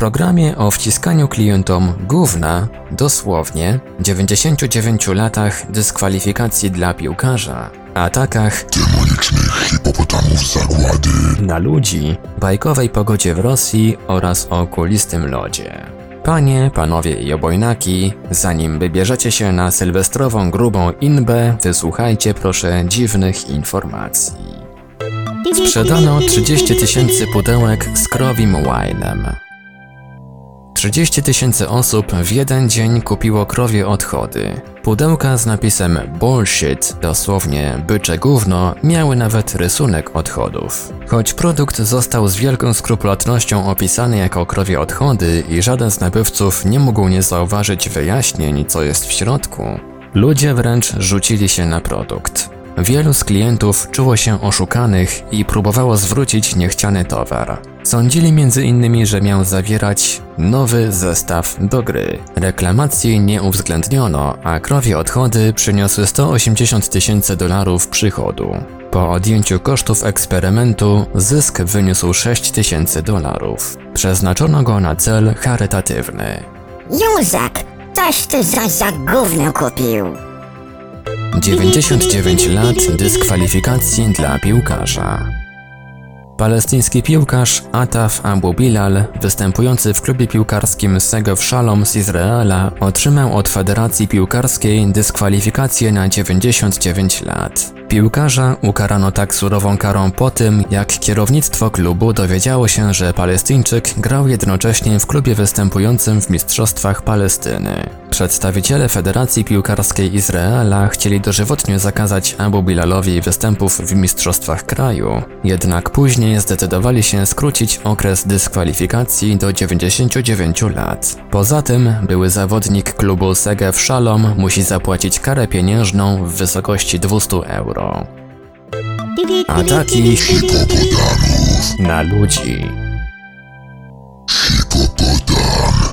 Programie o wciskaniu klientom gówna, dosłownie, 99 latach dyskwalifikacji dla piłkarza, atakach demonicznych hipopotamów zagłady, na ludzi, bajkowej pogodzie w Rosji oraz o kulistym lodzie. Panie, panowie i obojnaki, zanim wybierzecie się na sylwestrową grubą inbę, wysłuchajcie proszę dziwnych informacji. Sprzedano 30 tysięcy pudełek z krowim wine'em. 30 tysięcy osób w jeden dzień kupiło krowie odchody. Pudełka z napisem bullshit, dosłownie bycze gówno, miały nawet rysunek odchodów. Choć produkt został z wielką skrupulatnością opisany jako krowie odchody i żaden z nabywców nie mógł nie zauważyć wyjaśnień, co jest w środku, ludzie wręcz rzucili się na produkt. Wielu z klientów czuło się oszukanych i próbowało zwrócić niechciany towar. Sądzili m.in., że miał zawierać nowy zestaw do gry. Reklamacji nie uwzględniono, a krowie odchody przyniosły 180 tysięcy dolarów przychodu. Po odjęciu kosztów eksperymentu zysk wyniósł 6 tysięcy dolarów. Przeznaczono go na cel charytatywny. Józek, coś ty za za gówno kupił. 99 lat dyskwalifikacji dla piłkarza. Palestyński piłkarz Ataf Abu Bilal, występujący w klubie piłkarskim Segev Shalom z Izraela, otrzymał od Federacji Piłkarskiej dyskwalifikację na 99 lat. Piłkarza ukarano tak surową karą po tym, jak kierownictwo klubu dowiedziało się, że Palestyńczyk grał jednocześnie w klubie występującym w Mistrzostwach Palestyny. Przedstawiciele Federacji Piłkarskiej Izraela chcieli dożywotnie zakazać Abu Bilalowi występów w Mistrzostwach kraju, jednak później zdecydowali się skrócić okres dyskwalifikacji do 99 lat. Poza tym, były zawodnik klubu Segev Shalom musi zapłacić karę pieniężną w wysokości 200 euro. Ataki hipopotamów, na ludzi.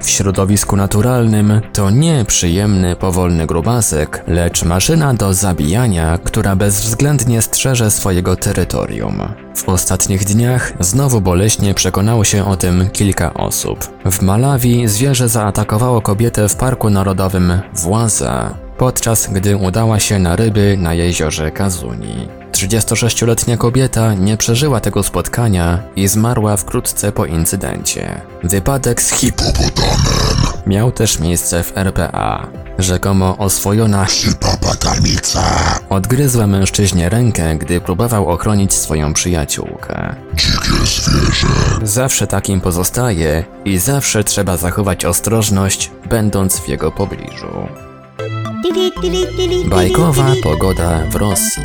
W środowisku naturalnym to nie przyjemny, powolny grubasek, lecz maszyna do zabijania, która bezwzględnie strzeże swojego terytorium. W ostatnich dniach znowu boleśnie przekonało się o tym kilka osób. W Malawi zwierzę zaatakowało kobietę w Parku Narodowym Właza, podczas gdy udała się na ryby na jeziorze Kazuni. 36-letnia kobieta nie przeżyła tego spotkania i zmarła wkrótce po incydencie. Wypadek z hip hipopotamem, miał też miejsce w RPA. Rzekomo oswojona hipopotamica, odgryzła mężczyźnie rękę, gdy próbował ochronić swoją przyjaciółkę. dzikie zwierzę, Zawsze takim pozostaje i zawsze trzeba zachować ostrożność, będąc w jego pobliżu. Bajkowa pogoda w Rosji.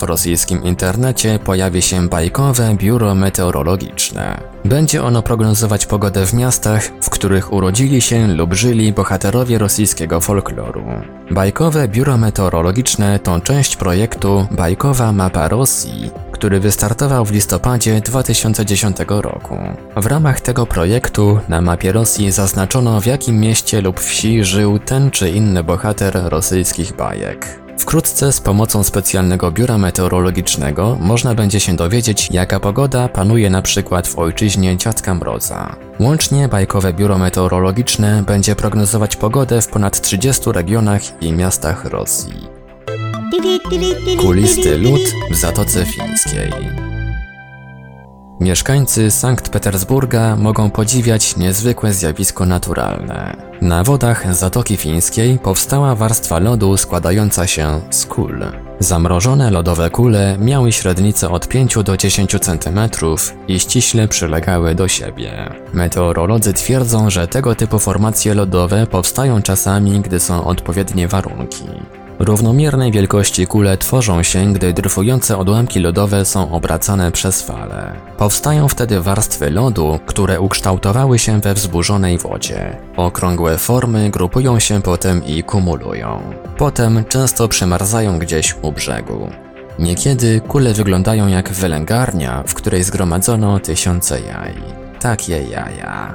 W rosyjskim internecie pojawi się bajkowe biuro meteorologiczne. Będzie ono prognozować pogodę w miastach, w których urodzili się lub żyli bohaterowie rosyjskiego folkloru. Bajkowe biuro meteorologiczne to część projektu Bajkowa Mapa Rosji, który wystartował w listopadzie 2010 roku. W ramach tego projektu na mapie Rosji zaznaczono w jakim mieście lub wsi żył ten czy inny bohater rosyjskich bajek. Wkrótce z pomocą specjalnego biura meteorologicznego można będzie się dowiedzieć, jaka pogoda panuje na przykład w ojczyźnie Dziadka Mroza. Łącznie bajkowe biuro meteorologiczne będzie prognozować pogodę w ponad 30 regionach i miastach Rosji. Kulisty lód w Zatoce Fińskiej. Mieszkańcy Sankt Petersburga mogą podziwiać niezwykłe zjawisko naturalne. Na wodach Zatoki Fińskiej powstała warstwa lodu składająca się z kul. Zamrożone lodowe kule miały średnicę od 5 do 10 cm i ściśle przylegały do siebie. Meteorolodzy twierdzą, że tego typu formacje lodowe powstają czasami, gdy są odpowiednie warunki. Równomiernej wielkości kule tworzą się, gdy dryfujące odłamki lodowe są obracane przez fale. Powstają wtedy warstwy lodu, które ukształtowały się we wzburzonej wodzie. Okrągłe formy grupują się potem i kumulują. Potem często przymarzają gdzieś u brzegu. Niekiedy kule wyglądają jak wylęgarnia, w której zgromadzono tysiące jaj. Takie jaja.